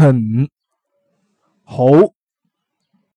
很好。